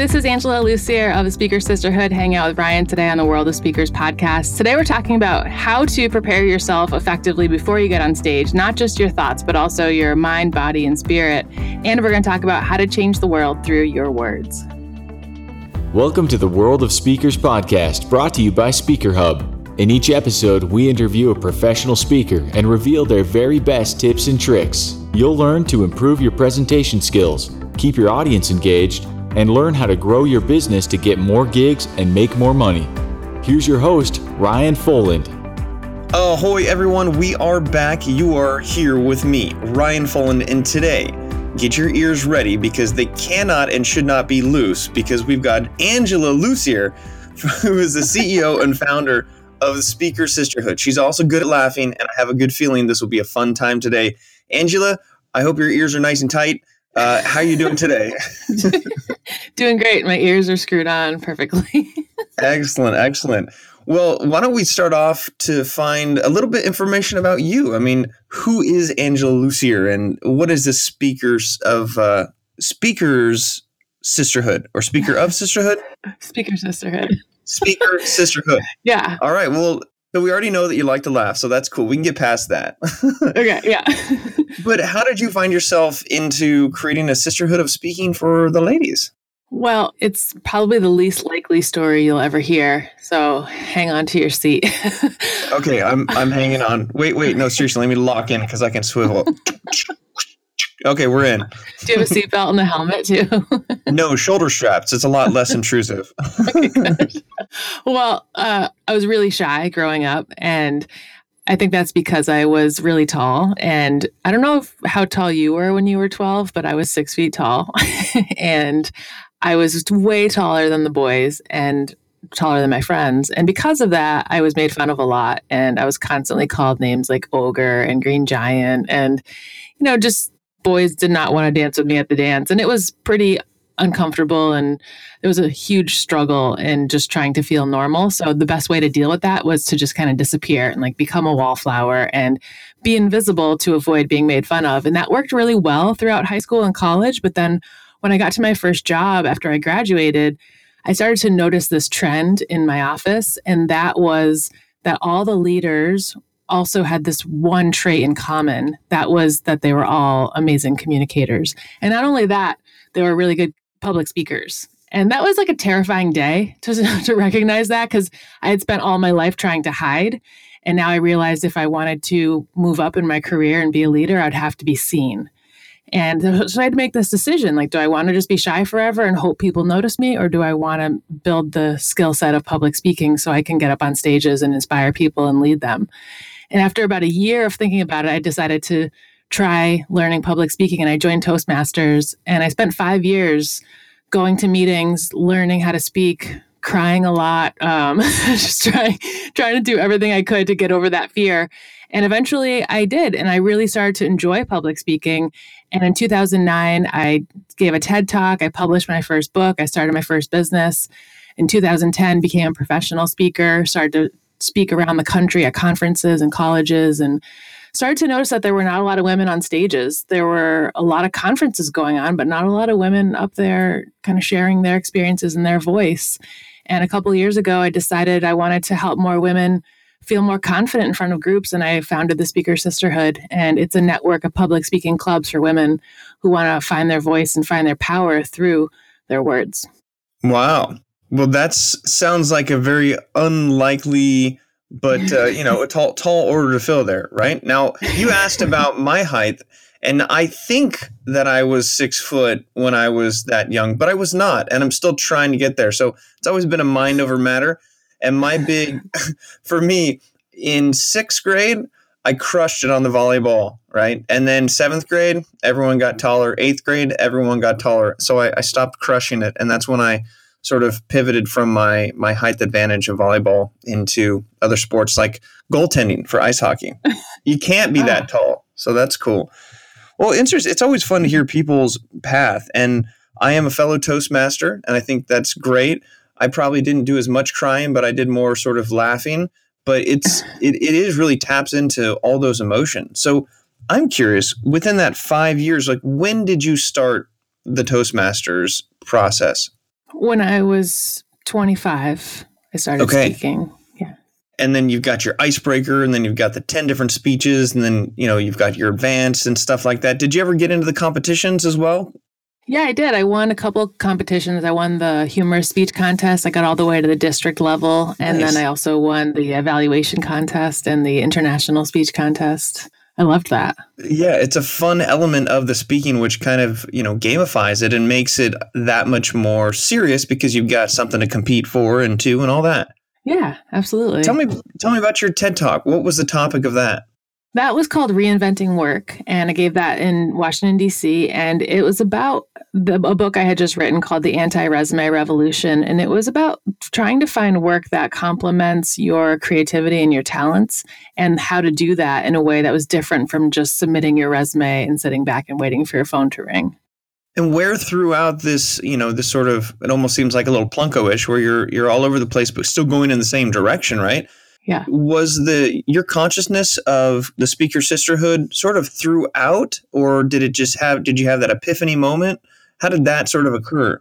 this is Angela Lussier of the Speaker Sisterhood, hanging out with Ryan today on the World of Speakers podcast. Today, we're talking about how to prepare yourself effectively before you get on stage, not just your thoughts, but also your mind, body, and spirit. And we're going to talk about how to change the world through your words. Welcome to the World of Speakers podcast, brought to you by Speaker Hub. In each episode, we interview a professional speaker and reveal their very best tips and tricks. You'll learn to improve your presentation skills, keep your audience engaged, and learn how to grow your business to get more gigs and make more money. Here's your host, Ryan Foland. Ahoy, everyone. We are back. You are here with me, Ryan Foland, and today, Get your ears ready because they cannot and should not be loose because we've got Angela Lussier, who is the CEO and founder of the Speaker Sisterhood. She's also good at laughing, and I have a good feeling this will be a fun time today. Angela, I hope your ears are nice and tight. Uh, how are you doing today? doing great. My ears are screwed on perfectly. excellent, excellent. Well, why don't we start off to find a little bit information about you? I mean, who is Angela Lussier, and what is the speakers of uh, speakers sisterhood or speaker of sisterhood? Speaker sisterhood. Speaker sisterhood. Yeah. All right. Well, but we already know that you like to laugh, so that's cool. We can get past that. okay, yeah. but how did you find yourself into creating a sisterhood of speaking for the ladies? Well, it's probably the least likely story you'll ever hear. So hang on to your seat. okay, I'm I'm hanging on. Wait, wait, no, seriously, let me lock in because I can swivel. Okay, we're in. Do you have a seatbelt and the helmet too? no, shoulder straps. It's a lot less intrusive. okay, well, uh, I was really shy growing up, and I think that's because I was really tall. And I don't know if, how tall you were when you were 12, but I was six feet tall. and I was way taller than the boys and taller than my friends. And because of that, I was made fun of a lot. And I was constantly called names like ogre and green giant. And, you know, just boys did not want to dance with me at the dance. And it was pretty uncomfortable and it was a huge struggle in just trying to feel normal. So the best way to deal with that was to just kind of disappear and like become a wallflower and be invisible to avoid being made fun of. And that worked really well throughout high school and college. But then when I got to my first job after I graduated, I started to notice this trend in my office, and that was that all the leaders also had this one trait in common that was that they were all amazing communicators. And not only that, they were really good public speakers. And that was like a terrifying day to, to recognize that because I had spent all my life trying to hide. And now I realized if I wanted to move up in my career and be a leader, I'd have to be seen. And so I had to make this decision like, do I want to just be shy forever and hope people notice me, or do I want to build the skill set of public speaking so I can get up on stages and inspire people and lead them? And after about a year of thinking about it, I decided to try learning public speaking and I joined Toastmasters. And I spent five years going to meetings, learning how to speak, crying a lot, um, just trying trying to do everything I could to get over that fear. And eventually I did. And I really started to enjoy public speaking. And in 2009, I gave a TED talk. I published my first book. I started my first business. In 2010, became a professional speaker, started to speak around the country at conferences and colleges and started to notice that there were not a lot of women on stages. There were a lot of conferences going on, but not a lot of women up there kind of sharing their experiences and their voice. And a couple years ago, I decided I wanted to help more women feel more confident in front of groups. And I founded the Speaker Sisterhood. And it's a network of public speaking clubs for women who want to find their voice and find their power through their words. Wow. Well, that sounds like a very unlikely, but uh, you know, a tall, tall order to fill there, right? Now, you asked about my height, and I think that I was six foot when I was that young, but I was not, and I'm still trying to get there. So it's always been a mind over matter. And my big, for me, in sixth grade, I crushed it on the volleyball, right? And then seventh grade, everyone got taller. Eighth grade, everyone got taller. So I, I, stopped crushing it, and that's when I sort of pivoted from my my height advantage of volleyball into other sports like goaltending for ice hockey. You can't be that ah. tall, so that's cool. Well, interesting. It's always fun to hear people's path, and I am a fellow Toastmaster, and I think that's great. I probably didn't do as much crying, but I did more sort of laughing. But it's it, it is really taps into all those emotions. So I'm curious, within that five years, like when did you start the Toastmasters process? When I was 25, I started Okay. speaking. Yeah. and then you've got your icebreaker and then you've got the 10 different speeches and then you know you've got your advance and stuff like that did you ever get into the competitions as well Yeah, I did. I won a couple competitions. I won the humorous speech contest. I got all the way to the district level. And Nice. then I also won the evaluation contest and the international speech contest. I loved that. yeah it's a fun element of the speaking which kind of you know gamifies it and makes it that much more serious because you've got something to compete for and to and all that Yeah, absolutely. tell me tell me about your ted talk what was the topic of that That was called Reinventing Work, and I gave that in Washington, D.C. And it was about the, a book I had just written called The Anti Resume Revolution. And it was about trying to find work that complements your creativity and your talents, and how to do that in a way that was different from just submitting your resume and sitting back and waiting for your phone to ring. and where throughout this you know this sort of it almost seems like a little plunko-ish where you're you're all over the place but still going in the same direction right Yeah. was the your consciousness of the speaker sisterhood sort of throughout or did it just have did you have that epiphany moment how did that sort of occur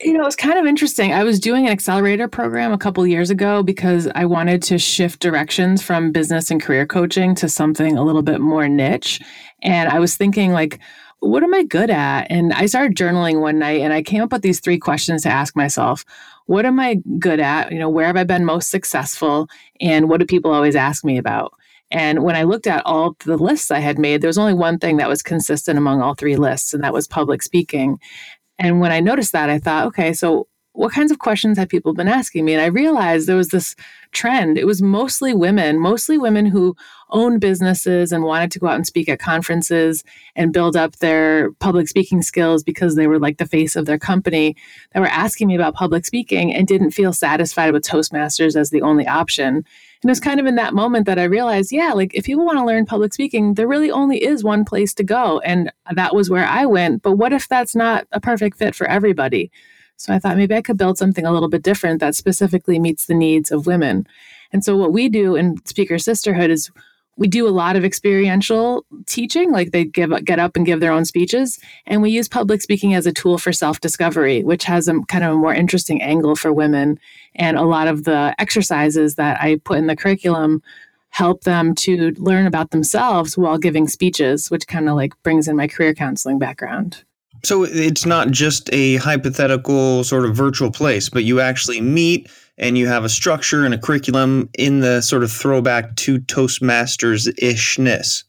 You know, it was kind of interesting. I was doing an accelerator program a couple years ago because I wanted to shift directions from business and career coaching to something a little bit more niche. And I was thinking, like, what am I good at? And I started journaling one night and I came up with these three questions to ask myself. What am I good at? You know, where have I been most successful? And what do people always ask me about? And when I looked at all the lists I had made, there was only one thing that was consistent among all three lists, and that was public speaking. And when I noticed that, I thought, okay, so what kinds of questions have people been asking me? And I realized there was this trend. It was mostly women, mostly women who own businesses and wanted to go out and speak at conferences and build up their public speaking skills because they were like the face of their company that were asking me about public speaking and didn't feel satisfied with Toastmasters as the only option. And it was kind of in that moment that I realized, yeah, like if people want to learn public speaking, there really only is one place to go. And that was where I went. But what if that's not a perfect fit for everybody? So I thought maybe I could build something a little bit different that specifically meets the needs of women. And so what we do in Speaker Sisterhood is we do a lot of experiential teaching, like they give get up and give their own speeches, and we use public speaking as a tool for self-discovery, which has a kind of a more interesting angle for women. And a lot of the exercises that I put in the curriculum help them to learn about themselves while giving speeches, which kind of like brings in my career counseling background. So it's not just a hypothetical sort of virtual place but you actually meet and you have a structure and a curriculum in the sort of throwback to toastmasters ishness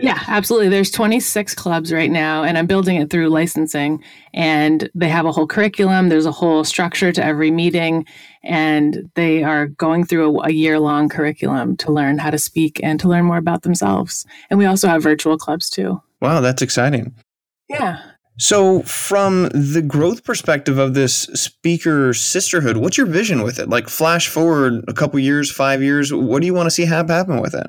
Yeah, absolutely. There's 26 clubs right now, and I'm building it through licensing. And they have a whole curriculum. There's a whole structure to every meeting, and they are going through a, a year long curriculum to learn how to speak and to learn more about themselves. And we also have virtual clubs too. wow that's exciting Yeah. So, from the growth perspective of this speaker sisterhood, what's your vision with it? Like, flash forward a couple years, five years, what do you want to see have happen with it?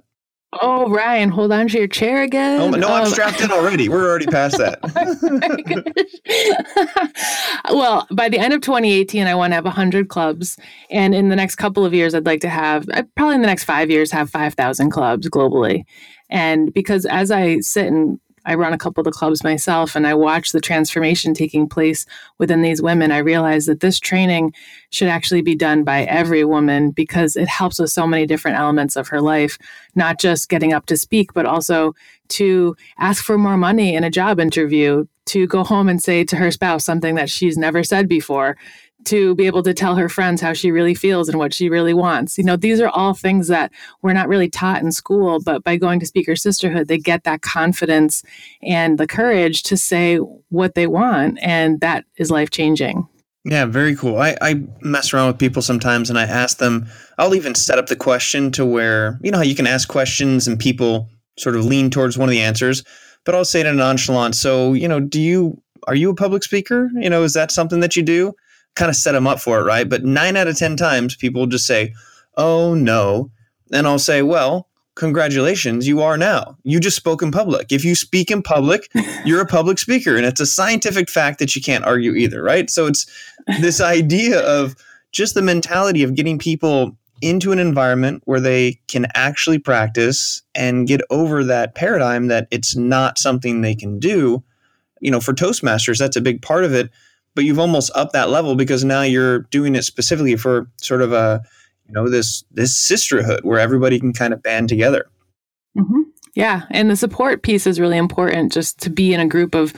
Oh, Ryan, hold on to your chair again. Oh, no, I'm Um, strapped in already. We're already past that. well, by the end of 2018, I want to have 100 clubs. And in the next couple of years, I'd like to have, probably in the next five years, have 5,000 clubs globally. And because as I sit and I run a couple of the clubs myself and I watch the transformation taking place within these women, I realize that this training should actually be done by every woman because it helps with so many different elements of her life, not just getting up to speak, but also to ask for more money in a job interview, to go home and say to her spouse something that she's never said before, to be able to tell her friends how she really feels and what she really wants. You know, these are all things that we're not really taught in school, but by going to Speaker Sisterhood, they get that confidence and the courage to say what they want. And that is life changing. Yeah, very cool. I, I mess around with people sometimes and I ask them, I'll even set up the question to where, you know, how you can ask questions and people sort of lean towards one of the answers, but I'll say it in nonchalant. So, you know, do you, are you a public speaker? You know, is that something that you do? Kind of set them up for it, right? But nine out of 10 times people just say, oh no. And I'll say, well, congratulations, you are now. You just spoke in public. If you speak in public, you're a public speaker. And it's a scientific fact that you can't argue either, right? So it's this idea of just the mentality of getting people into an environment where they can actually practice and get over that paradigm that it's not something they can do. You know, for Toastmasters, that's a big part of it. But you've almost upped that level because now you're doing it specifically for sort of a you know this this sisterhood where everybody can kind of band together. Mm-hmm. Yeah, and the support piece is really important just to be in a group of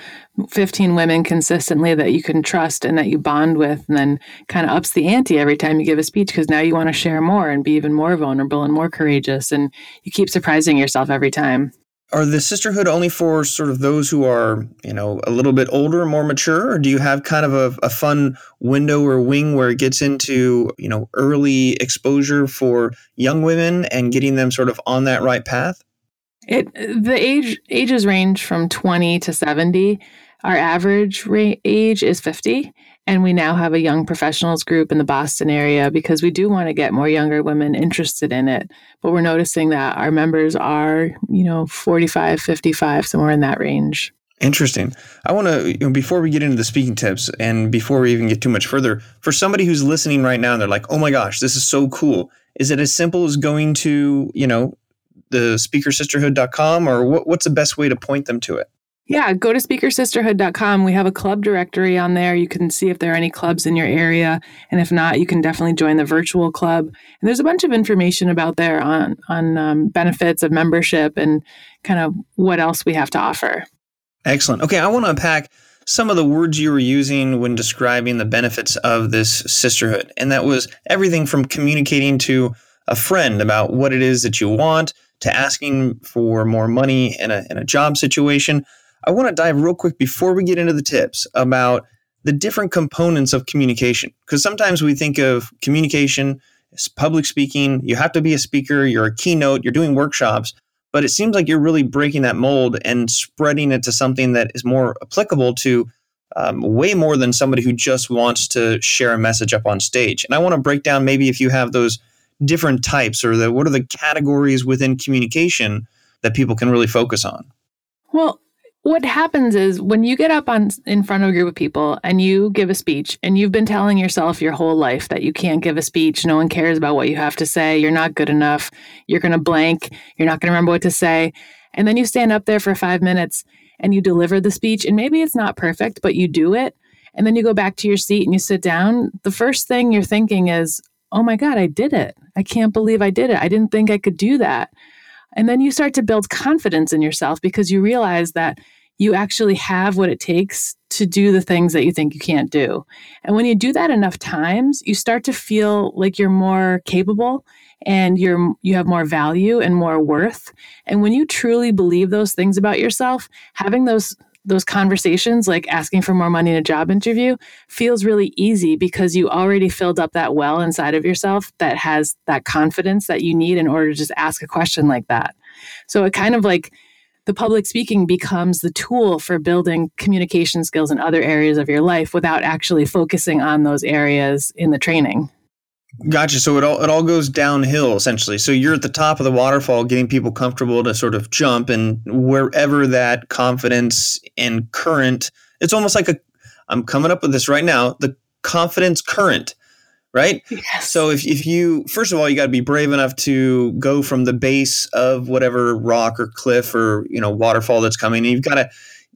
15 women consistently that you can trust and that you bond with, and then kind of ups the ante every time you give a speech because now you want to share more and be even more vulnerable and more courageous, and you keep surprising yourself every time. Are the sisterhood only for sort of those who are, you know, a little bit older, more mature, or do you have kind of a, a fun window or wing where it gets into, you know, early exposure for young women and getting them sort of on that right path? It the age ages range from 20 to 70. Our average ra- age is 50 and we now have a young professionals group in the Boston area because we do want to get more younger women interested in it. But we're noticing that our members are, you know, 45, 55, somewhere in that range. Interesting. I want to, you know, before we get into the speaking tips and before we even get too much further, for somebody who's listening right now and they're like, oh my gosh, this is so cool. Is it as simple as going to, you know, the speakersisterhood.com or what, what's the best way to point them to it? Yeah, go to speakersisterhood.com. We have a club directory on there. You can see if there are any clubs in your area. And if not, you can definitely join the virtual club. And there's a bunch of information about there on, on um, benefits of membership and kind of what else we have to offer. Excellent. Okay, I want to unpack some of the words you were using when describing the benefits of this sisterhood. And that was everything from communicating to a friend about what it is that you want to asking for more money in a, in a job situation. I want to dive real quick before we get into the tips about the different components of communication. Because sometimes we think of communication as public speaking, you have to be a speaker, you're a keynote, you're doing workshops, but it seems like you're really breaking that mold and spreading it to something that is more applicable to um, way more than somebody who just wants to share a message up on stage. And I want to break down maybe if you have those different types or the what are the categories within communication that people can really focus on? Well, what happens is when you get up on in front of a group of people and you give a speech and you've been telling yourself your whole life that you can't give a speech no one cares about what you have to say you're not good enough you're going to blank you're not going to remember what to say and then you stand up there for 5 minutes and you deliver the speech and maybe it's not perfect but you do it and then you go back to your seat and you sit down the first thing you're thinking is oh my God, I did it. I can't believe I did it. I didn't think I could do that. And then you start to build confidence in yourself because you realize that you actually have what it takes to do the things that you think you can't do. And when you do that enough times, you start to feel like you're more capable and you're you have more value and more worth. And when you truly believe those things about yourself, having those those conversations, like asking for more money in a job interview, feels really easy because you already filled up that well inside of yourself that has that confidence that you need in order to just ask a question like that. So it kind of like the public speaking becomes the tool for building communication skills in other areas of your life without actually focusing on those areas in the training. Gotcha. So it all it all goes downhill essentially. So you're at the top of the waterfall, getting people comfortable to sort of jump, and wherever that confidence and current, it's almost like a. I'm coming up with this right now. The confidence current, right? Yes. So if if you first of all, you got to be brave enough to go from the base of whatever rock or cliff or you know waterfall that's coming, and you've got to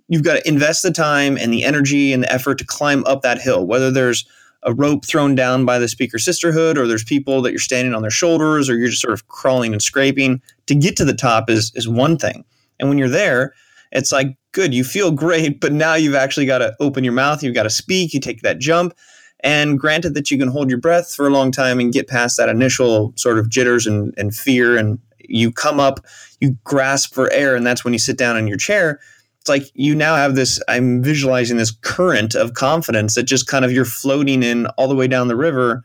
you've got to invest the time and the energy and the effort to climb up that hill. Whether there's a rope thrown down by the speaker sisterhood, or there's people that you're standing on their shoulders, or you're just sort of crawling and scraping. To get to the top is is one thing, and when you're there, it's like good, you feel great, but now you've actually got to open your mouth, you've got to speak, you take that jump. And granted that you can hold your breath for a long time and get past that initial sort of jitters and, and fear, and you come up, you grasp for air, and that's when you sit down in your chair it's like you now have this i'm visualizing this current of confidence that just kind of you're floating in all the way down the river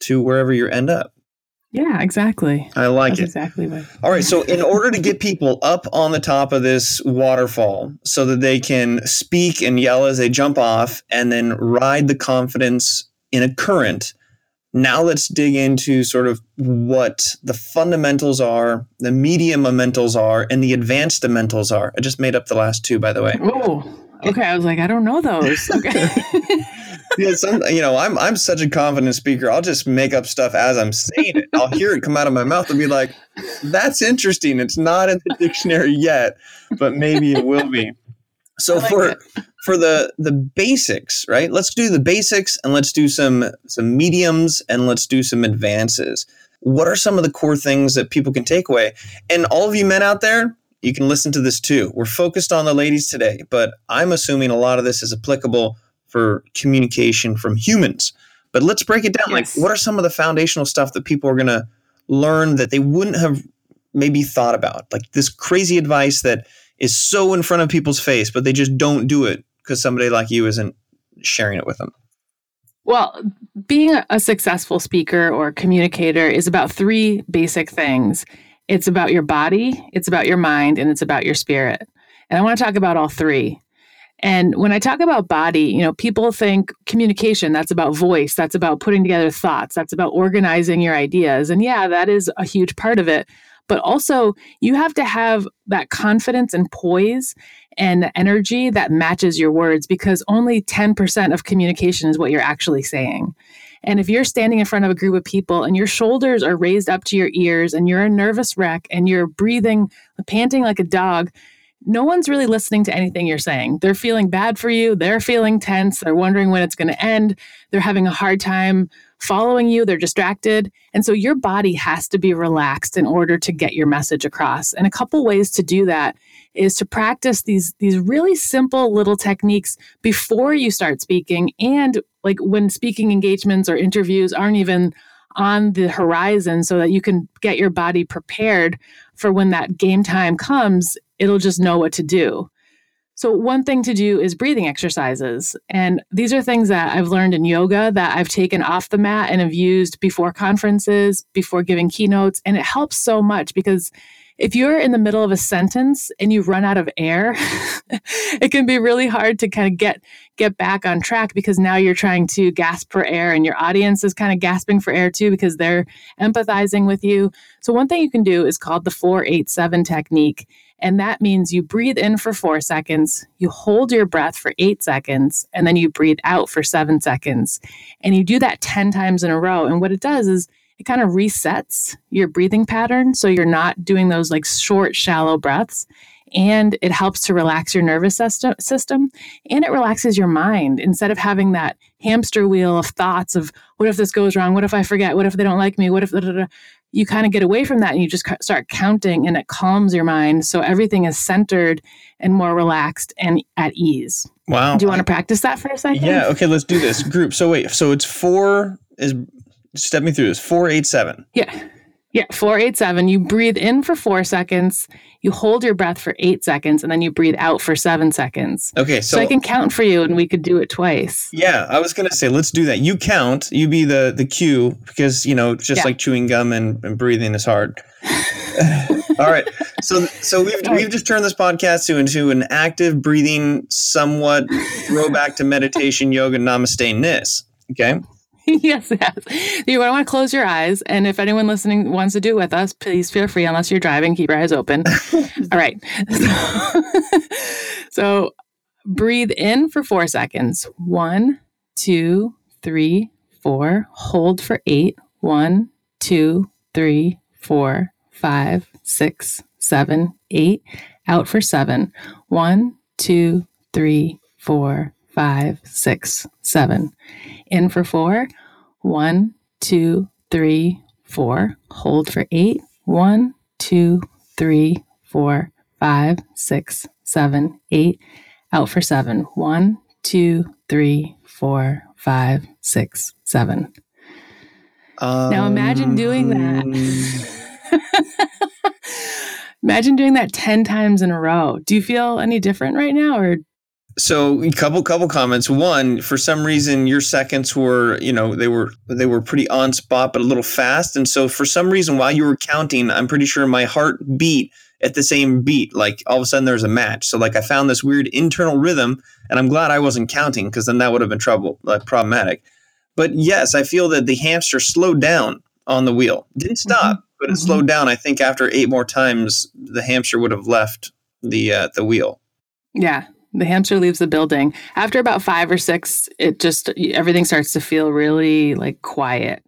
to wherever you end up. Yeah exactly. I like That's it. exactly right all right so in order to get people up on the top of this waterfall so that they can speak and yell as they jump off and then ride the confidence in a current now let's dig into sort of what the fundamentals are, the medium mentals are, and the advanced mentals are. I just made up the last two, by the way. Oh, okay. I was like, I don't know those. Okay. yeah, some, you know, I'm I'm such a confident speaker. I'll just make up stuff as I'm saying it. I'll hear it come out of my mouth and be like, "That's interesting. It's not in the dictionary yet, but maybe it will be." So like for it. For the the basics, right? Let's do the basics and let's do some some mediums and let's do some advances. What are some of the core things that people can take away? And all of you men out there, you can listen to this too. We're focused on the ladies today, but I'm assuming a lot of this is applicable for communication from humans. But let's break it down. Yes. Like, what are some of the foundational stuff that people are going to learn that they wouldn't have maybe thought about? Like this crazy advice that is so in front of people's face, but they just don't do it because somebody like you isn't sharing it with them. Well, being a successful speaker or communicator is about three basic things it's about your body, it's about your mind, and it's about your spirit. And I want to talk about all three. And when I talk about body, you know, people think communication, that's about voice, that's about putting together thoughts, that's about organizing your ideas. And yeah, that is a huge part of it. But also, you have to have that confidence and poise and energy that matches your words because only 10% of communication is what you're actually saying. And if you're standing in front of a group of people and your shoulders are raised up to your ears and you're a nervous wreck and you're breathing, panting like a dog, no one's really listening to anything you're saying. They're feeling bad for you. They're feeling tense. They're wondering when it's going to end. They're having a hard time following you. They're distracted. And so your body has to be relaxed in order to get your message across. And a couple ways to do that is to practice these these really simple little techniques before you start speaking and like when speaking engagements or interviews aren't even on the horizon so that you can get your body prepared for when that game time comes it'll just know what to do. So, one thing to do is breathing exercises. And these are things that I've learned in yoga that I've taken off the mat and have used before conferences, before giving keynotes. And it helps so much because if you're in the middle of a sentence and you run out of air, it can be really hard to kind of get get back on track because now you're trying to gasp for air and your audience is kind of gasping for air too because they're empathizing with you. So one thing you can do is called the 487 technique and that means you breathe in for 4 seconds, you hold your breath for 8 seconds, and then you breathe out for 7 seconds. And you do that 10 times in a row. And what it does is it kind of resets your breathing pattern so you're not doing those like short shallow breaths. And it helps to relax your nervous system and it relaxes your mind. Instead of having that hamster wheel of thoughts of what if this goes wrong? What if i forget? What if they don't like me? What if da, da, da. you kind of get away from that and you just start counting and it calms your mind so everything is centered and more relaxed and at ease. Wow. Do you want to practice that for a second? Yeah okay let's do this. Group so wait so it's four is step me through this. 487. Yeah. Yeah, 487. You breathe in for four seconds, you hold your breath for eight seconds, and then you breathe out for seven seconds. Okay, so, so I can count for you and we could do it twice. Yeah, I was gonna say let's do that. You count, you be the the cue because you know, just yeah. like chewing gum and, and breathing is hard. All right. So so we've we've just turned this podcast to into an active breathing, somewhat throwback to meditation, yoga, namaste, nis. Okay. yes, yes. You want to close your eyes. And if anyone listening wants to do it with us, please feel free, unless you're driving, keep your eyes open. All right. So, so breathe in for four seconds. One, two, three, four. Hold for eight. One, two, three, four, five, six, seven, eight. Out for seven. One, two, three, four, five, six, seven. In for four. One, two, three, four. Hold for eight. One, two, three, four, five, six, seven, eight. Out for seven. One, two, three, four, five, six, seven. Um, now imagine doing that. imagine doing that 10 times in a row. Do you feel any different right now or so a couple couple comments. One, for some reason your seconds were, you know, they were they were pretty on spot but a little fast. And so for some reason while you were counting, I'm pretty sure my heart beat at the same beat. Like all of a sudden there's a match. So like I found this weird internal rhythm and I'm glad I wasn't counting because then that would have been trouble, like problematic. But yes, I feel that the hamster slowed down on the wheel. Didn't mm-hmm. stop, mm-hmm. but it mm-hmm. slowed down. I think after eight more times the hamster would have left the uh, the wheel. Yeah, the hamster leaves the building. After about five or six, it just everything starts to feel really like quiet.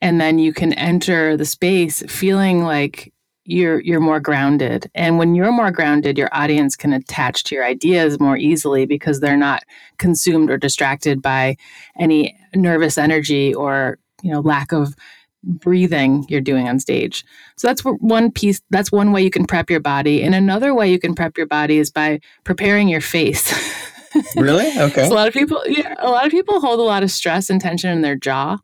And then you can enter the space feeling like you're you're more grounded. And when you're more grounded, your audience can attach to your ideas more easily because they're not consumed or distracted by any nervous energy or, you know, lack of breathing you're doing on stage. So that's one piece, that's one way you can prep your body. And another way you can prep your body is by preparing your face. really? Okay. so a lot of people, yeah, a lot of people hold a lot of stress and tension in their jaw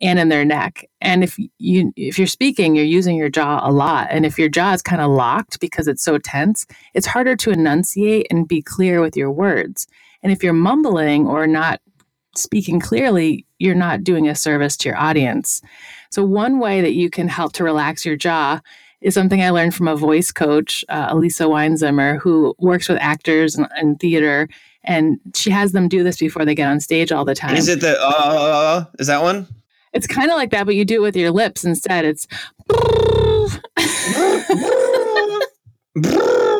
and in their neck. And if you if you're speaking, you're using your jaw a lot. And if your jaw is kind of locked because it's so tense, it's harder to enunciate and be clear with your words. And if you're mumbling or not speaking clearly, you're not doing a service to your audience. So, one way that you can help to relax your jaw is something I learned from a voice coach, uh, Elissa Weinzimmer, who works with actors and, and, theater. And she has them do this before they get on stage all the time. Is it the, uh, uh, uh is that one? It's kind of like that, but you do it with your lips instead. It's,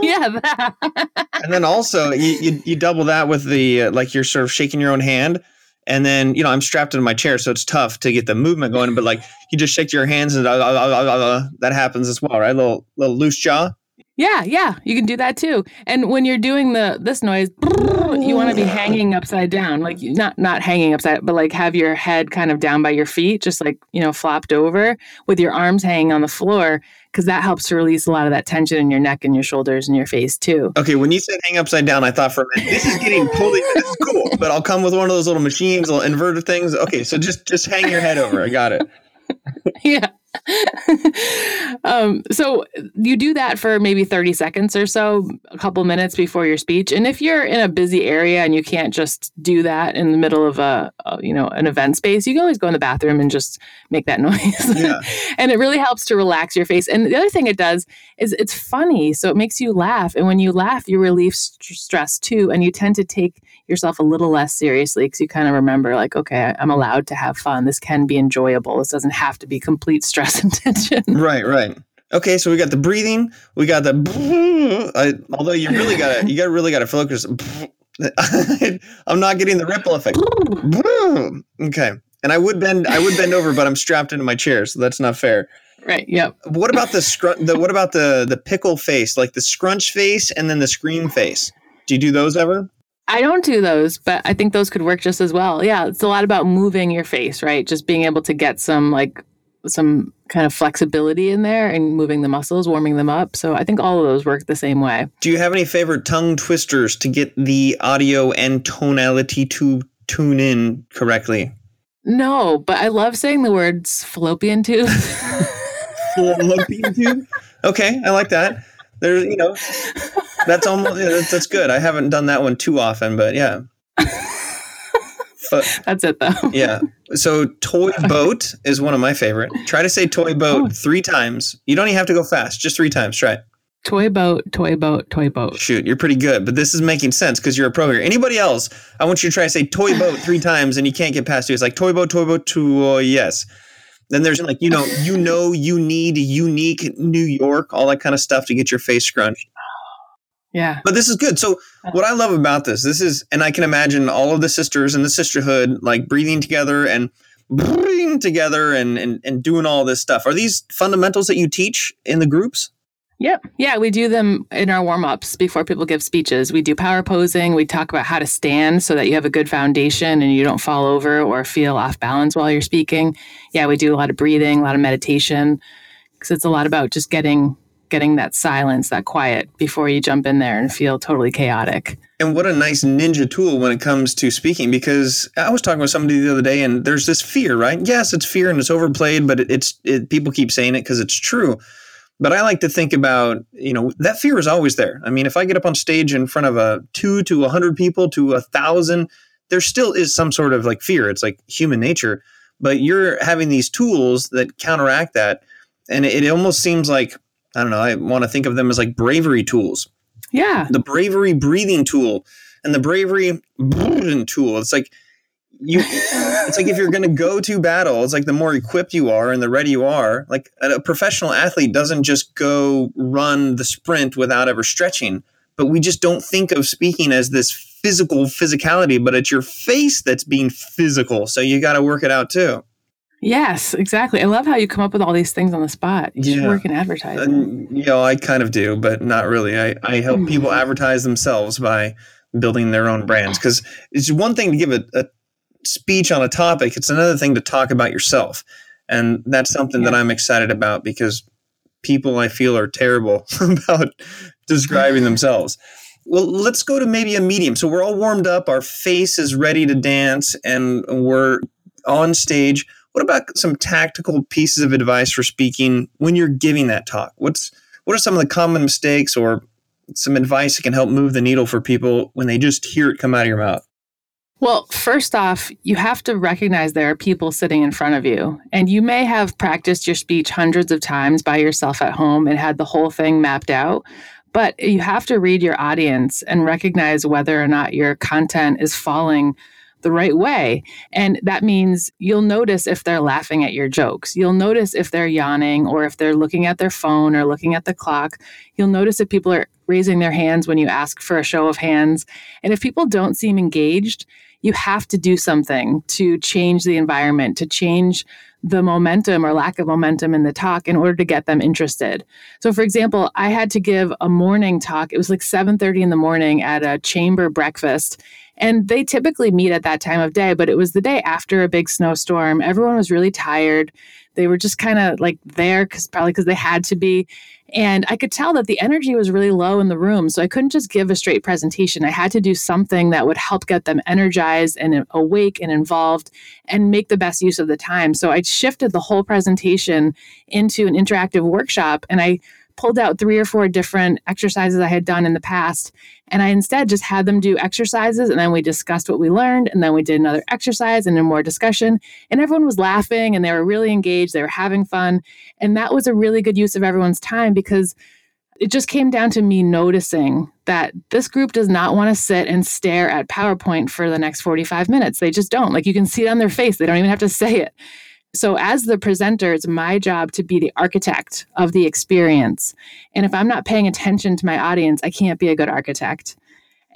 yeah, that. and then also you, you, you double that with the uh, like you're sort of shaking your own hand and then, you know, I'm strapped in my chair, so it's tough to get the movement going. But like, you just shake your hands and uh, uh, uh, that happens as well, right? Little little loose jaw. Yeah, yeah, you can do that too. And when you're doing the this noise, you want to be hanging upside down, like not not hanging upside, but like have your head kind of down by your feet, just like you know flopped over, with your arms hanging on the floor, because that helps to release a lot of that tension in your neck and your shoulders and your face too. Okay, when you said hang upside down, I thought for a minute this is getting totally this is cool, but I'll come with one of those little machines, little inverter things. Okay, so just just hang your head over. I got it. yeah. um, so you do that for maybe 30 seconds or so, a couple minutes before your speech. And if you're in a busy area and you can't just do that in the middle of a, a you know, an event space, you can always go in the bathroom and just make that noise. Yeah. and it really helps to relax your face. And the other thing it does is it's funny. So it makes you laugh. And when you laugh, you relieve st- stress too. And you tend to take yourself a little less seriously because you kind of remember, like, okay, I'm allowed to have fun. This can be enjoyable. This doesn't have to be complete stress and tension. Right, right. Okay, so we got the breathing, we got the. I, although you really got to, you got really got to focus. I'm not getting the ripple effect. okay, and I would bend, I would bend over, but I'm strapped into my chair, so that's not fair. Right. Yep. What about the scrunch? The what about the the pickle face, like the scrunch face, and then the scream face? Do you do those ever? I don't do those, but I think those could work just as well. Yeah, it's a lot about moving your face, right? Just being able to get some like some kind of flexibility in there and moving the muscles, warming them up. So I think all of those work the same way. Do you have any favorite tongue twisters to get the audio and tonality to tune in correctly? No, but I love saying the words fallopian tube. fallopian tube? Okay, I like that. There's, you know, that's almost yeah, that's, that's good. I haven't done that one too often, but yeah. But, that's it though. yeah. So toy boat is one of my favorite. Try to say toy boat oh. three times. You don't even have to go fast. Just three times. Try it. Toy boat, toy boat, toy boat. Shoot, you're pretty good, but this is making sense because you're a pro here. Anybody else? I want you to try to say toy boat three times, and you can't get past it. It's like toy boat, toy boat, toy. Yes. Then there's like you know, you know, you need unique New York, all that kind of stuff to get your face scrunched. Yeah. But this is good. So uh-huh. what I love about this, this is, and I can imagine all of the sisters in the sisterhood like breathing together and breathing together and, and, and doing all this stuff. Are these fundamentals that you teach in the groups? Yep. Yeah, we do them in our warm ups before people give speeches. We do power posing. We talk about how to stand so that you have a good foundation and you don't fall over or feel off balance while you're speaking. Yeah, we do a lot of breathing, a lot of meditation because it's a lot about just getting getting that silence, that quiet before you jump in there and feel totally chaotic. And what a nice ninja tool when it comes to speaking because I was talking with somebody the other day and there's this fear, right? Yes, it's fear and it's overplayed, but it, it's it, people keep saying it because it's true. But I like to think about, you know, that fear is always there. I mean, if I get up on stage in front of a two to a hundred people to a thousand, there still is some sort of like fear. It's like human nature. But you're having these tools that counteract that. And it, it almost seems like I don't know, I want to think of them as like bravery tools. Yeah. The bravery breathing tool and the bravery breathing tool. It's like you it's like if you're going to go to battle, it's like the more equipped you are and the ready you are, like a professional athlete doesn't just go run the sprint without ever stretching. But we just don't think of speaking as this physical physicality, but it's your face that's being physical. So you got to work it out too. Yes, exactly. I love how you come up with all these things on the spot. You yeah. work in advertising. And, you know, I kind of do, but not really. I, I help mm-hmm. people advertise themselves by building their own brands because it's one thing to give a, a, speech on a topic, it's another thing to talk about yourself. And that's something yeah. that I'm excited about because people I feel are terrible about describing themselves. Well, let's go to maybe a medium. So we're all warmed up, our face is ready to dance, and we're on stage what about some tactical pieces of advice for speaking when you're giving that talk? What's what are some of the common mistakes or some advice that can help move the needle for people when they just hear it come out of your mouth? Well, first off, you have to recognize there are people sitting in front of you. And you may have practiced your speech hundreds of times by yourself at home and had the whole thing mapped out. But you have to read your audience and recognize whether or not your content is falling the right way. And that means you'll notice if they're laughing at your jokes. You'll notice if they're yawning or if they're looking at their phone or looking at the clock. You'll notice if people are raising their hands when you ask for a show of hands. And if people don't seem engaged, you have to do something to change the environment, to change the momentum or lack of momentum in the talk in order to get them interested. So for example, I had to give a morning talk. It was like 7:30 in the morning at a chamber breakfast and they typically meet at that time of day, but it was the day after a big snowstorm. Everyone was really tired. They were just kind of like there because probably because they had to be. And I could tell that the energy was really low in the room. So I couldn't just give a straight presentation. I had to do something that would help get them energized and uh, awake and involved and make the best use of the time. So I shifted the whole presentation into an interactive workshop and I pulled out three or four different exercises I had done in the past. And I instead just had them do exercises and then we discussed what we learned. And then we did another exercise and then more discussion. And everyone was laughing and they were really engaged. They were having fun. And that was a really good use of everyone's time because it just came down to me noticing that this group does not want to sit and stare at PowerPoint for the next 45 minutes. They just don't. Like you can see it on their face, they don't even have to say it. So, as the presenter, it's my job to be the architect of the experience. And if I'm not paying attention to my audience, I can't be a good architect.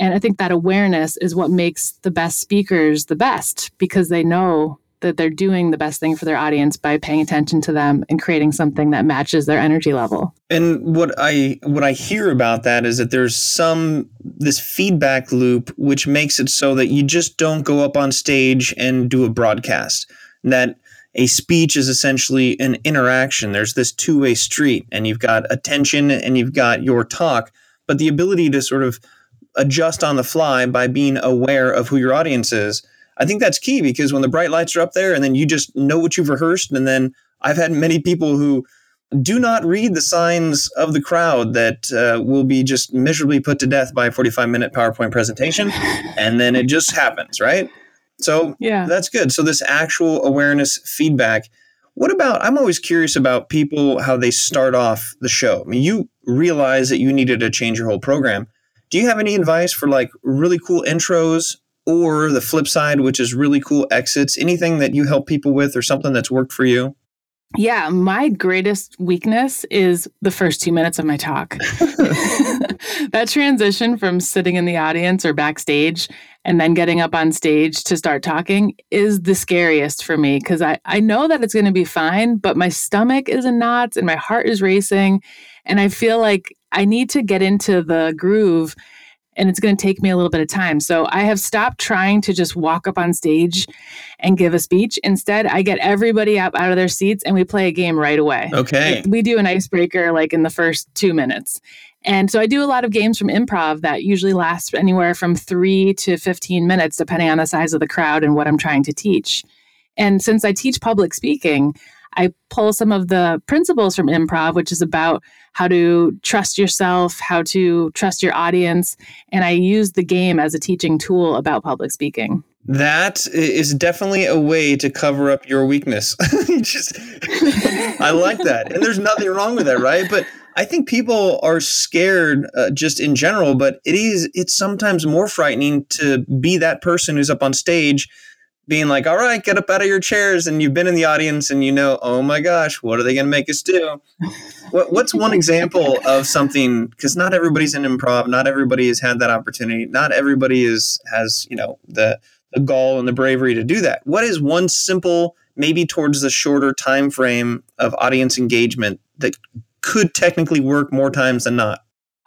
And I think that awareness is what makes the best speakers the best because they know that they're doing the best thing for their audience by paying attention to them and creating something that matches their energy level. And what I what I hear about that is that there's some this feedback loop which makes it so that you just don't go up on stage and do a broadcast. That a speech is essentially an interaction. There's this two way street, and you've got attention and you've got your talk, but the ability to sort of adjust on the fly by being aware of who your audience is. I think that's key because when the bright lights are up there and then you just know what you've rehearsed, and then I've had many people who do not read the signs of the crowd that uh, will be just miserably put to death by a 45 minute PowerPoint presentation. And then it just happens, right? So yeah, that's good. So this actual awareness feedback. What about? I'm always curious about people how they start off the show. I mean, you realize that you needed to change your whole program. Do you have any advice for like really cool intros or the flip side, which is really cool exits? Anything that you help people with or something that's worked for you? Yeah, my greatest weakness is the first two minutes of my talk. that transition from sitting in the audience or backstage and then getting up on stage to start talking is the scariest for me because I, I know that it's going to be fine, but my stomach is in knots and my heart is racing. And I feel like I need to get into the groove and it's going to take me a little bit of time. So I have stopped trying to just walk up on stage and give a speech. Instead, I get everybody up out of their seats and we play a game right away. Okay. We do an icebreaker like in the first two minutes. And so I do a lot of games from improv that usually last anywhere from three to 15 minutes, depending on the size of the crowd and what I'm trying to teach. And since I teach public speaking, I pull some of the principles from improv, which is about how to trust yourself, how to trust your audience. And I use the game as a teaching tool about public speaking. That is definitely a way to cover up your weakness. Just, I like that. And there's nothing wrong with that, right? But I think people are scared uh, just in general, but it is it's sometimes more frightening to be that person who's up on stage being like, all right, get up out of your chairs. And you've been in the audience and you know, oh my gosh, what are they going to make us do? what, what's one example of something? Because not everybody's in improv. Not everybody has had that opportunity. Not everybody is, has, you know, the, the gall and the bravery to do that. What is one simple, maybe towards the shorter time frame of audience engagement that could technically work more times than not?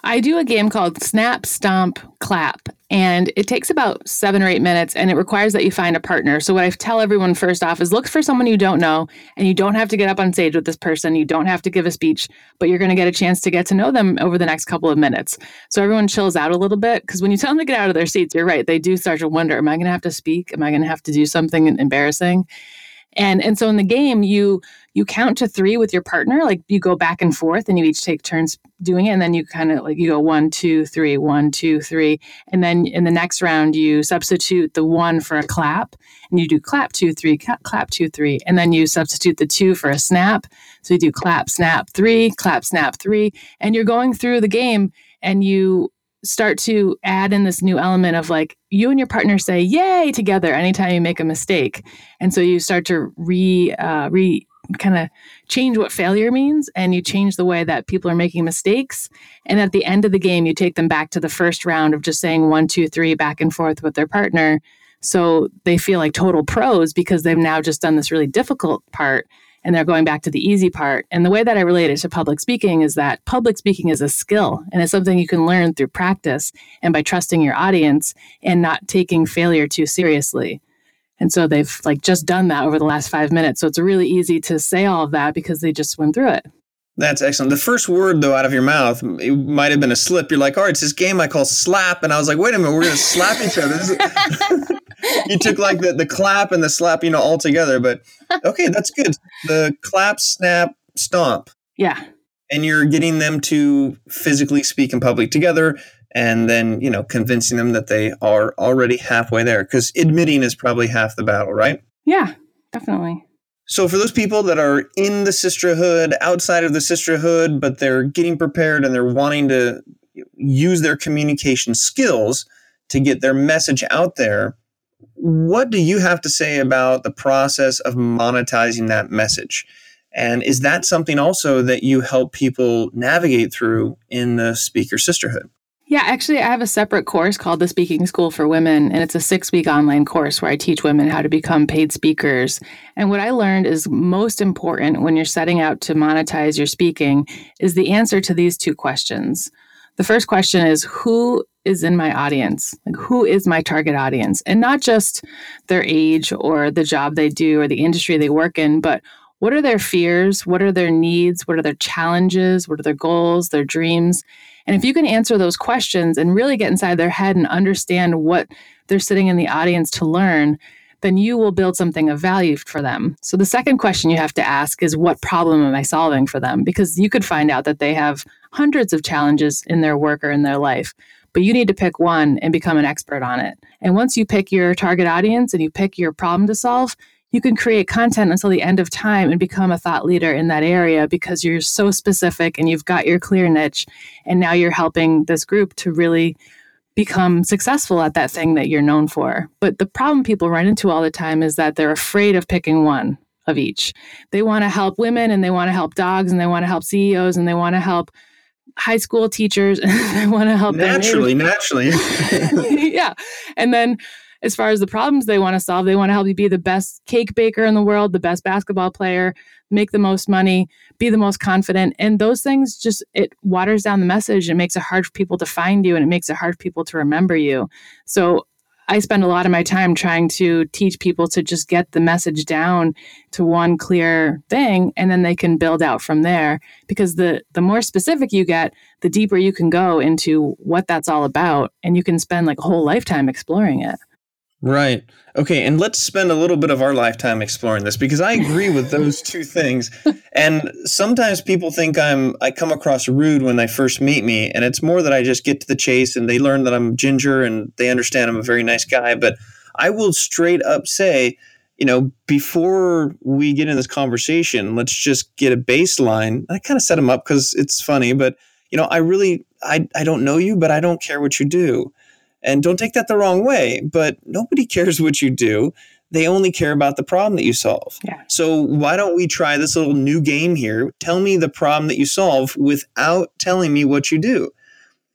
I do a game called Snap, Stomp, Clap, and it takes about seven or eight minutes and it requires that you find a partner. So, what I tell everyone first off is look for someone you don't know, and you don't have to get up on stage with this person. You don't have to give a speech, but you're going to get a chance to get to know them over the next couple of minutes. So, everyone chills out a little bit because when you tell them to get out of their seats, you're right. They do start to wonder Am I going to have to speak? Am I going to have to do something embarrassing? And and so in the game you you count to 3 with your partner like you go back and forth and you each take turns doing it and then you kind of like you go one two three one two three and then in the next round you substitute the one for a clap and you do clap two three clap two three and then you substitute the two for a snap. So you do clap snap three clap snap three and you're going through the game and you start to add in this new element of like you and your partner say yay together anytime you make a mistake. And so you start to re uh, re kind of change what failure means and you change the way that people are making mistakes. And at the end of the game you take them back to the first round of just saying one two three back and forth with their partner. So they feel like total pros because they've now just done this really difficult part and they're going back to the easy part. And the way that I relate it to public speaking is that public speaking is a skill and it's something you can learn through practice and by trusting your audience and not taking failure too seriously. And so they've like just done that over the last five minutes. So it's really easy to say all of that because they just went through it. That's excellent. The first word, though, out of your mouth, it might have been a slip. You're like, all right, it's this game I call slap. And I was like, wait a minute, we're going to slap each other. you took like the, the clap and the slap, you know, all together. But okay, that's good. The clap, snap, stomp. Yeah. And you're getting them to physically speak in public together and then, you know, convincing them that they are already halfway there because admitting is probably half the battle, right? Yeah, definitely. So, for those people that are in the sisterhood, outside of the sisterhood, but they're getting prepared and they're wanting to use their communication skills to get their message out there, what do you have to say about the process of monetizing that message? And is that something also that you help people navigate through in the Speaker Sisterhood? Yeah, actually, I have a separate course called the Speaking School for Women, and it's a six week online course where I teach women how to become paid speakers. And what I learned is most important when you're setting out to monetize your speaking is the answer to these two questions. The first question is Who is in my audience? Like, who is my target audience? And not just their age or the job they do or the industry they work in, but what are their fears? What are their needs? What are their challenges? What are their goals, their dreams? And if you can answer those questions and really get inside their head and understand what they're sitting in the audience to learn, then you will build something of value for them. So the second question you have to ask is what problem am I solving for them? Because you could find out that they have hundreds of challenges in their work or in their life but you need to pick one and become an expert on it. And once you pick your target audience and you pick your problem to solve, you can create content until the end of time and become a thought leader in that area because you're so specific and you've got your clear niche. And now you're helping this group to really become successful at that thing that you're known for. But the problem people run into all the time is that they're afraid of picking one of each. They want to help women and they want to help dogs and they want to help CEOs and they want to help high school teachers and they want to help naturally naturally. Yeah. And then as far as the problems they want to solve they want to help you be the best cake baker in the world the best basketball player make the most money be the most confident. And those things just it waters down the message. It makes it hard for people to find you and it makes it hard for people to remember you. So I spend a lot of my time trying to teach people to just get the message down to one clear thing and then they can build out from there because the the more specific you get, the deeper you can go into what that's all about and you can spend like a whole lifetime exploring it. Right. Okay. And let's spend a little bit of our lifetime exploring this because I agree with those two things. And sometimes people think I'm, I come across rude when they first meet me. And it's more that I just get to the chase and they learn that I'm ginger and they understand I'm a very nice guy. But I will straight up say, you know, before we get in this conversation, let's just get a baseline. I kind of set them up because it's funny, but you know, I really, I, I don't know you, but I don't care what you do. And don't take that the wrong way, but nobody cares what you do. They only care about the problem that you solve. Yeah. So why don't we try this little new game here? Tell me the problem that you solve without telling me what you do.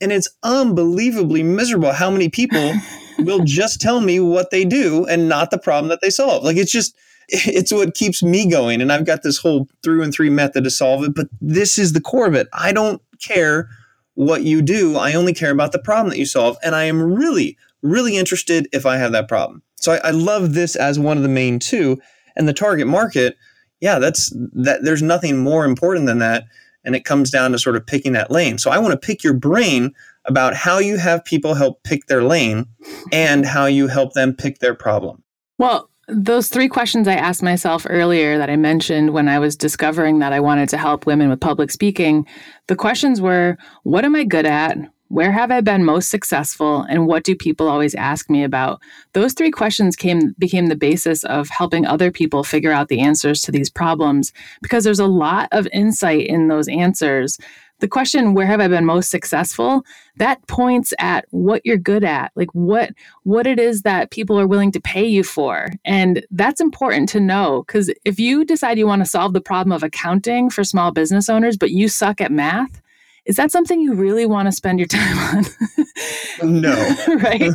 And it's unbelievably miserable how many people will just tell me what they do and not the problem that they solve. Like it's just it's what keeps me going. And I've got this whole through and three method to solve it, but this is the core of it. I don't care what you do. I only care about the problem that you solve. And I am really, really interested if I have that problem. So I, I love this as one of the main two. And the target market, yeah, that's that there's nothing more important than that. And it comes down to sort of picking that lane. So I want to pick your brain about how you have people help pick their lane and how you help them pick their problem. Well, those three questions I asked myself earlier that I mentioned when I was discovering that I wanted to help women with public speaking, the questions were what am I good at? Where have I been most successful and what do people always ask me about? Those three questions came became the basis of helping other people figure out the answers to these problems because there's a lot of insight in those answers the question where have i been most successful? that points at what you're good at like what what it is that people are willing to pay you for. And that's important to know because if you decide you want to solve the problem of accounting for small business owners but you suck at math is that something you really want to spend your time on? No. Right?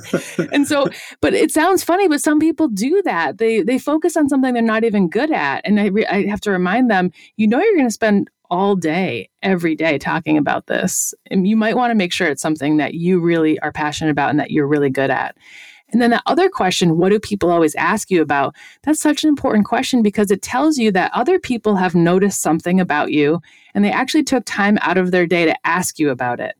And so but it sounds funny but some people do that. They they focus on something they're not even good at. And i, re- I have to remind them you know you're going to spend all day, every day talking about this. And you might want to make sure it's something that you really are passionate about and that you're really good at. And then the other question, what do people always ask you about? That's such an important question because it tells you that other people have noticed something about you and they actually took time out of their day to ask you about it.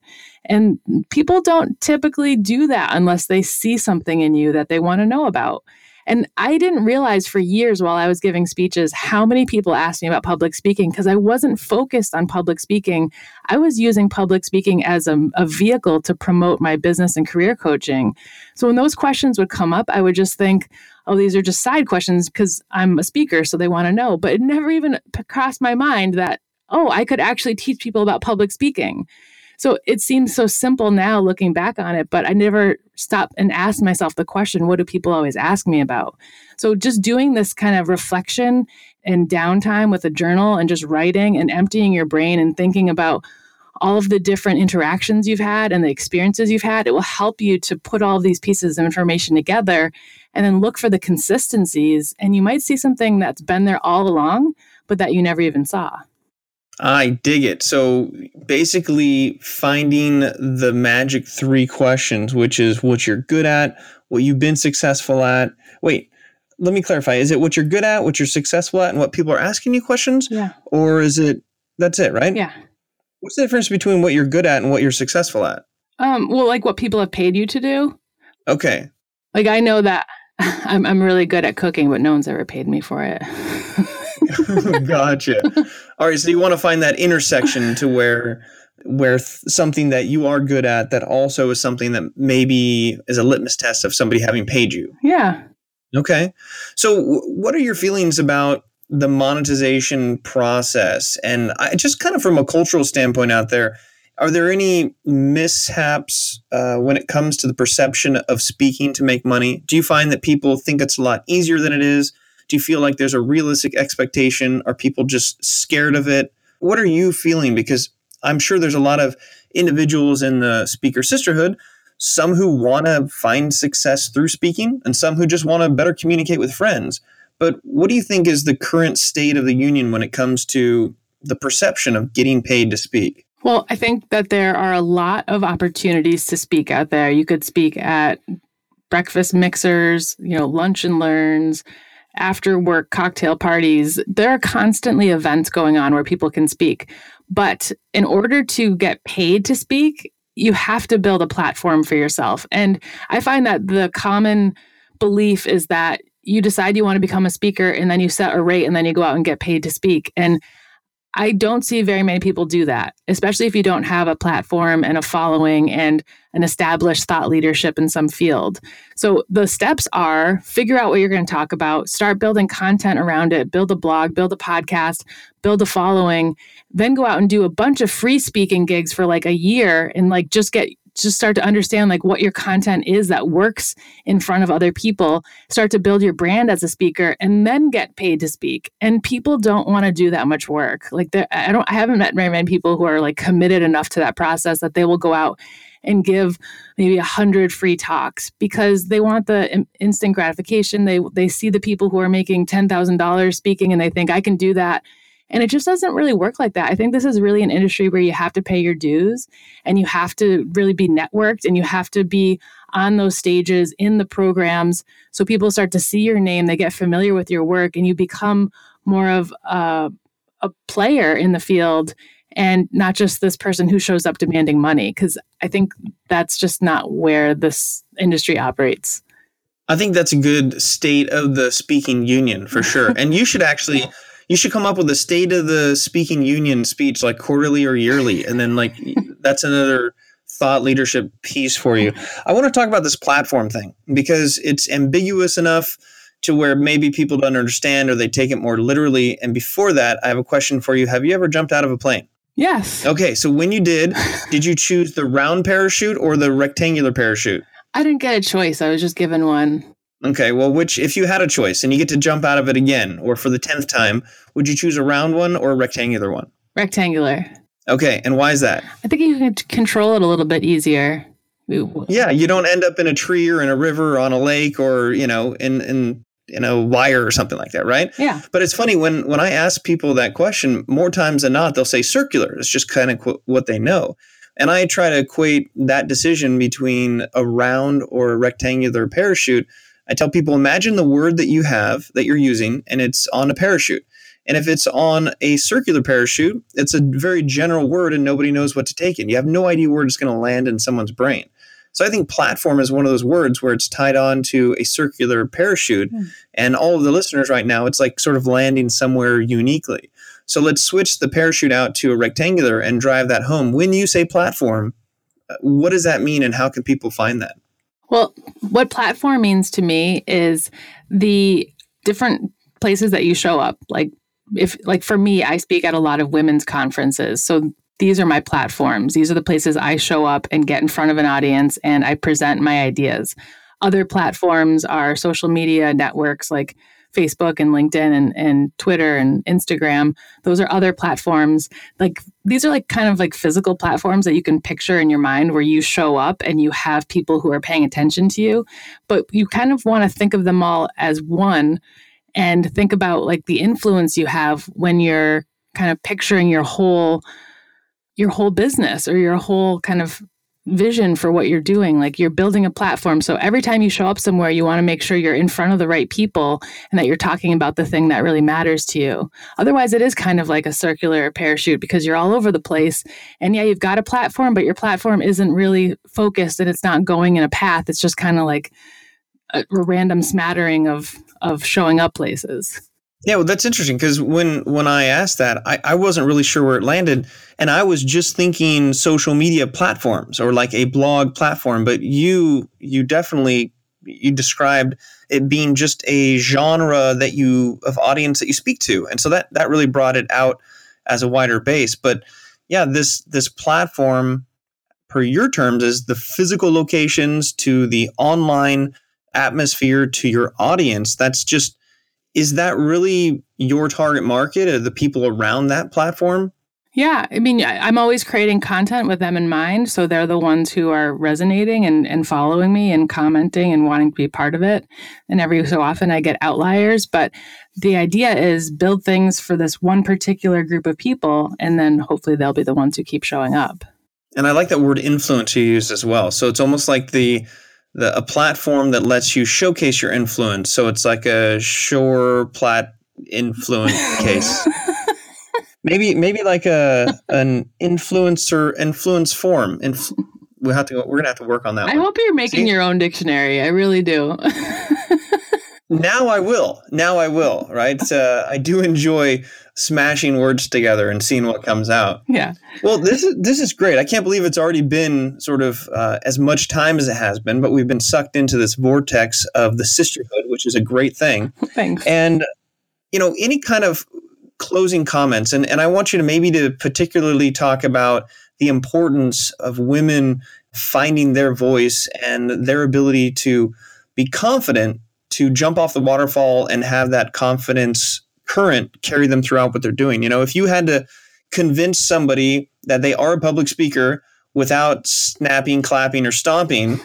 And people don't typically do that unless they see something in you that they want to know about. And I didn't realize for years while I was giving speeches how many people asked me about public speaking because I wasn't focused on public speaking. I was using public speaking as a, a, vehicle to promote my business and career coaching. So when those questions would come up, I would just think, oh, these are just side questions because I'm a speaker, so they want to know. But it never even crossed my mind that, oh, I could actually teach people about public speaking. So it seems so simple now looking back on it, but I never stopped and asked myself the question, what do people always ask me about? So just doing this kind of reflection and downtime with a journal and just writing and emptying your brain and thinking about all of the different interactions you've had and the experiences you've had, it will help you to put all these pieces of information together and then look for the consistencies. And you might see something that's been there all along, but that you never even saw. I dig it. So basically, finding the magic three questions, which is what you're good at, what you've been successful at. Wait, let me clarify. Is it what you're good at, what you're successful at, and what people are asking you questions? Yeah. Or is it that's it, right? Yeah. What's the difference between what you're good at and what you're successful at? Um, well, like what people have paid you to do. Okay. Like I know that I'm I'm really good at cooking, but no one's ever paid me for it. gotcha. All right, so you want to find that intersection to where where th- something that you are good at that also is something that maybe is a litmus test of somebody having paid you. Yeah. Okay. So w- what are your feelings about the monetization process and I, just kind of from a cultural standpoint out there are there any mishaps uh, when it comes to the perception of speaking to make money do you find that people think it's a lot easier than it is do you feel like there's a realistic expectation? Are people just scared of it? What are you feeling? Because I'm sure there's a lot of individuals in the speaker sisterhood, some who want to find success through speaking, and some who just want to better communicate with friends. But what do you think is the current state of the union when it comes to the perception of getting paid to speak? Well, I think that there are a lot of opportunities to speak out there. You could speak at breakfast mixers, you know, lunch and learns, after work cocktail parties. There are constantly events going on where people can speak. But in order to get paid to speak, you have to build a platform for yourself. And I find that the common belief is that you decide you want to become a speaker and then you set a rate and then you go out and get paid to speak. And I don't see very many people do that, especially if you don't have a platform and a following and an established thought leadership in some field. So the steps are figure out what you're going to talk about, start building content around it, build a blog, build a podcast, build a following, then go out and do a bunch of free speaking gigs for like a year and like just get just start to understand like what your content is that works in front of other people start to build your brand as a speaker and then get paid to speak and people don't want to do that much work like i don't i haven't met very many people who are like committed enough to that process that they will go out and give maybe a hundred free talks because they want the instant gratification. They they see the people who are making ten thousand dollars speaking and they think I can do that. And it just doesn't really work like that. I think this is really an industry where you have to pay your dues and you have to really be networked and you have to be on those stages in the programs. So people start to see your name, they get familiar with your work, and you become more of a, a player in the field and not just this person who shows up demanding money because i think that's just not where this industry operates. I think that's a good state of the speaking union for sure. And you should actually you should come up with a state of the speaking union speech like quarterly or yearly and then like that's another thought leadership piece for you i want to talk about this platform thing because it's ambiguous enough to where maybe people don't understand or they take it more literally and before that i have a question for you have you ever jumped out of a plane Yes. Okay, so when you did, did you choose the round parachute or the rectangular parachute? I didn't get a choice. I was just given one. Okay, well, which, if you had a choice and you get to jump out of it again or for the 10th time, would you choose a round one or a rectangular one? Rectangular. Okay, and why is that? I think you can control it a little bit easier. Yeah, you don't end up in a tree or in a river or on a lake or, you know, in, in in a wire or something like that, right? Yeah. But it's funny when when I ask people that question, more times than not, they'll say circular. It's just kind of qu- what they know. And I try to equate that decision between a round or a rectangular parachute. I tell people imagine the word that you have that you're using and it's on a parachute. And if it's on a circular parachute, it's a very general word and nobody knows what to take it. You have no idea where it's going to land in someone's brain. So I think platform is one of those words where it's tied on to a circular parachute. Mm. And all of the listeners right now, it's like sort of landing somewhere uniquely. So let's switch the parachute out to a rectangular and drive that home. When you say platform, uh, what does that mean and how can people find that? Well, what platform means to me is the different places that you show up. Like if like for me, I speak at a lot of women's conferences. So these are my platforms. These are the places I show up and get in front of an audience and I present my ideas. Other platforms are social media networks like Facebook and LinkedIn and, and Twitter and Instagram. Those are other platforms. Like these are like kind of like physical platforms that you can picture in your mind where you show up and you have people who are paying attention to you. But you kind of want to think of them all as one and think about like the influence you have when you're kind of picturing your whole your whole business or your whole kind of vision for what you're doing. Like you're building a platform. So every time you show up somewhere, you want to make sure you're in front of the right people and that you're talking about the thing that really matters to you. Otherwise, it is kind of like a circular parachute because you're all over the place. And yeah, you've got a platform, but your platform isn't really focused and it's not going in a path. It's just kind of like a, random smattering of of showing up places. Yeah, well, that's interesting because when when I asked that, I, I wasn't really sure where it landed, and I was just thinking social media platforms or like a blog platform. But you you definitely you described it being just a genre that you of audience that you speak to, and so that that really brought it out as a wider base. But yeah, this this platform, per your terms, is the physical locations to the online atmosphere to your audience. That's just is that really your target market or the people around that platform? Yeah, I mean, I'm always creating content with them in mind. So they're the ones who are resonating and, and following me and commenting and wanting to be part of it. And every so often I get outliers. But the idea is build things for this one particular group of people, and then hopefully they'll be the ones who keep showing up. And I like that word influence you used as well. So it's almost like the the, a platform that lets you showcase your influence. So it's like a Shure plat influence case. maybe maybe like a an influencer influence form. Inf- we have to we're gonna have to work on that. I one. hope you're making See? your own dictionary. I really do. now I will. Now I will. Right. Uh, I do enjoy smashing words together and seeing what comes out. Yeah. Well, this is this is great. I can't believe it's already been sort of uh, as much time as it has been, but we've been sucked into this vortex of the sisterhood, which is a great thing. Thanks. And you know, any kind of closing comments, and and I want you to maybe to particularly talk about the importance of women finding their voice and their ability to be confident to jump off the waterfall and have that confidence current carry them throughout what they're doing. You know, if you had to convince somebody that they are a public speaker without snapping, clapping, or stomping.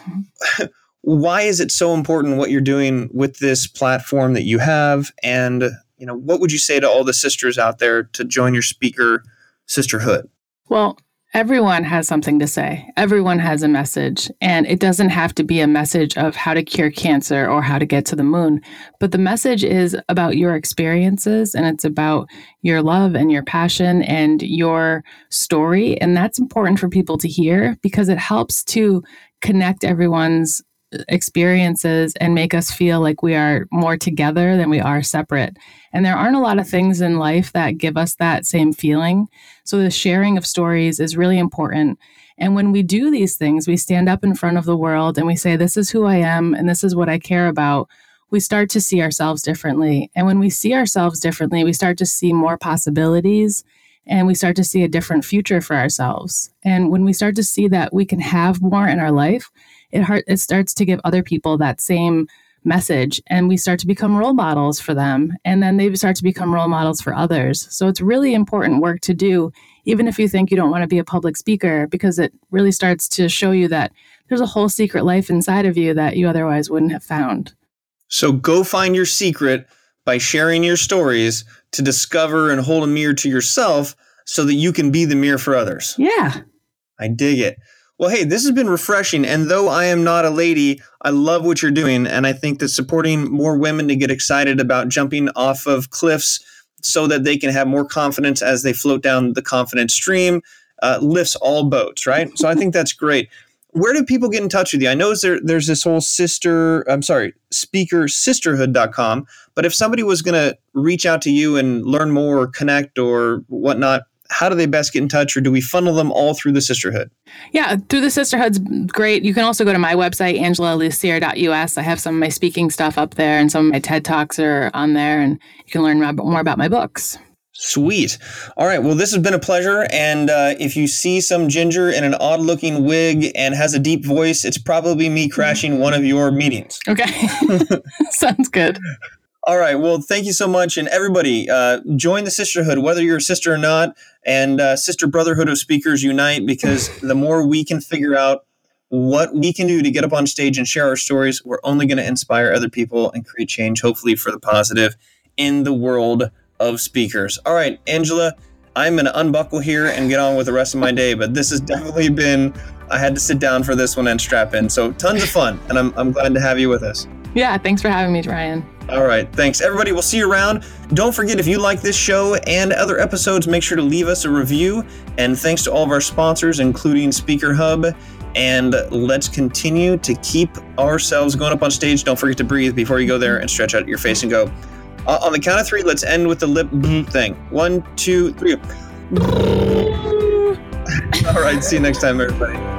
Why is it so important what you're doing with this platform that you have? And you know, what would you say to all the sisters out there to join your speaker sisterhood? Well, Everyone has something to say. Everyone has a message. And it doesn't have to be a message of how to cure cancer or how to get to the moon. But the message is about your experiences and it's about your love and your passion and your story. And that's important for people to hear because it helps to connect everyone's experiences and make us feel like we are more together than we are separate. And there aren't a lot of things in life that give us that same feeling. So the sharing of stories is really important. And when we do these things, we stand up in front of the world and we say, This is who I am and this is what I care about. We start to see ourselves differently. And when we see ourselves differently, we start to see more possibilities and we start to see a different future for ourselves. And when we start to see that we can have more in our life, it heart, it starts to give other people that same message and we start to become role models for them and then they start to become role models for others. So it's really important work to do even if you think you don't want to be a public speaker because it really starts to show you that there's a whole secret life inside of you that you otherwise wouldn't have found. So go find your secret by sharing your stories to discover and hold a mirror to yourself so that you can be the mirror for others. Yeah. I dig it well, hey, this has been refreshing. And though I am not a lady, I love what you're doing. And I think that supporting more women to get excited about jumping off of cliffs so that they can have more confidence as they float down the confidence stream uh, lifts all boats, right? So I think that's great. Where do people get in touch with you? I know there, there's this whole sister, I'm sorry, speakersisterhood.com. But if somebody was going to reach out to you and learn more or connect or whatnot, how do they best get in touch or do we funnel them all through the sisterhood yeah through the sisterhood's great you can also go to my website angelalussier.us i have some of my speaking stuff up there and some of my ted talks are on there and you can learn more about my books Sweet. All right. Well, this has been a pleasure. And uh, if you see some ginger in an odd looking wig and has a deep voice, it's probably me crashing one of your meetings. Okay. Sounds good. All right. Well, thank you so much. And everybody, uh, join the sisterhood, whether you're a sister or not, and uh, Sister Brotherhood of Speakers Unite, because the more we can figure out what we can do to get up on stage and share our stories, we're only going to inspire other people and create change, hopefully for the positive, in the world of speakers. All right, Angela, I'm going to unbuckle here and get on with the rest of my day, but this has definitely been, I had to sit down for this one and strap in. So tons of fun, and I'm, I'm glad to have you with us. Yeah, thanks for having me, Ryan. All right. Thanks, everybody. We'll see you around. Don't forget, if you like this show and other episodes, make sure to leave us a review. And thanks to all of our sponsors, including Speaker Hub. And let's continue to keep ourselves going up on stage. Don't forget to breathe before you go there and stretch out your face and go. Uh, on the count of three, let's end with the lip thing. One, two, three. all right. See you next time, everybody.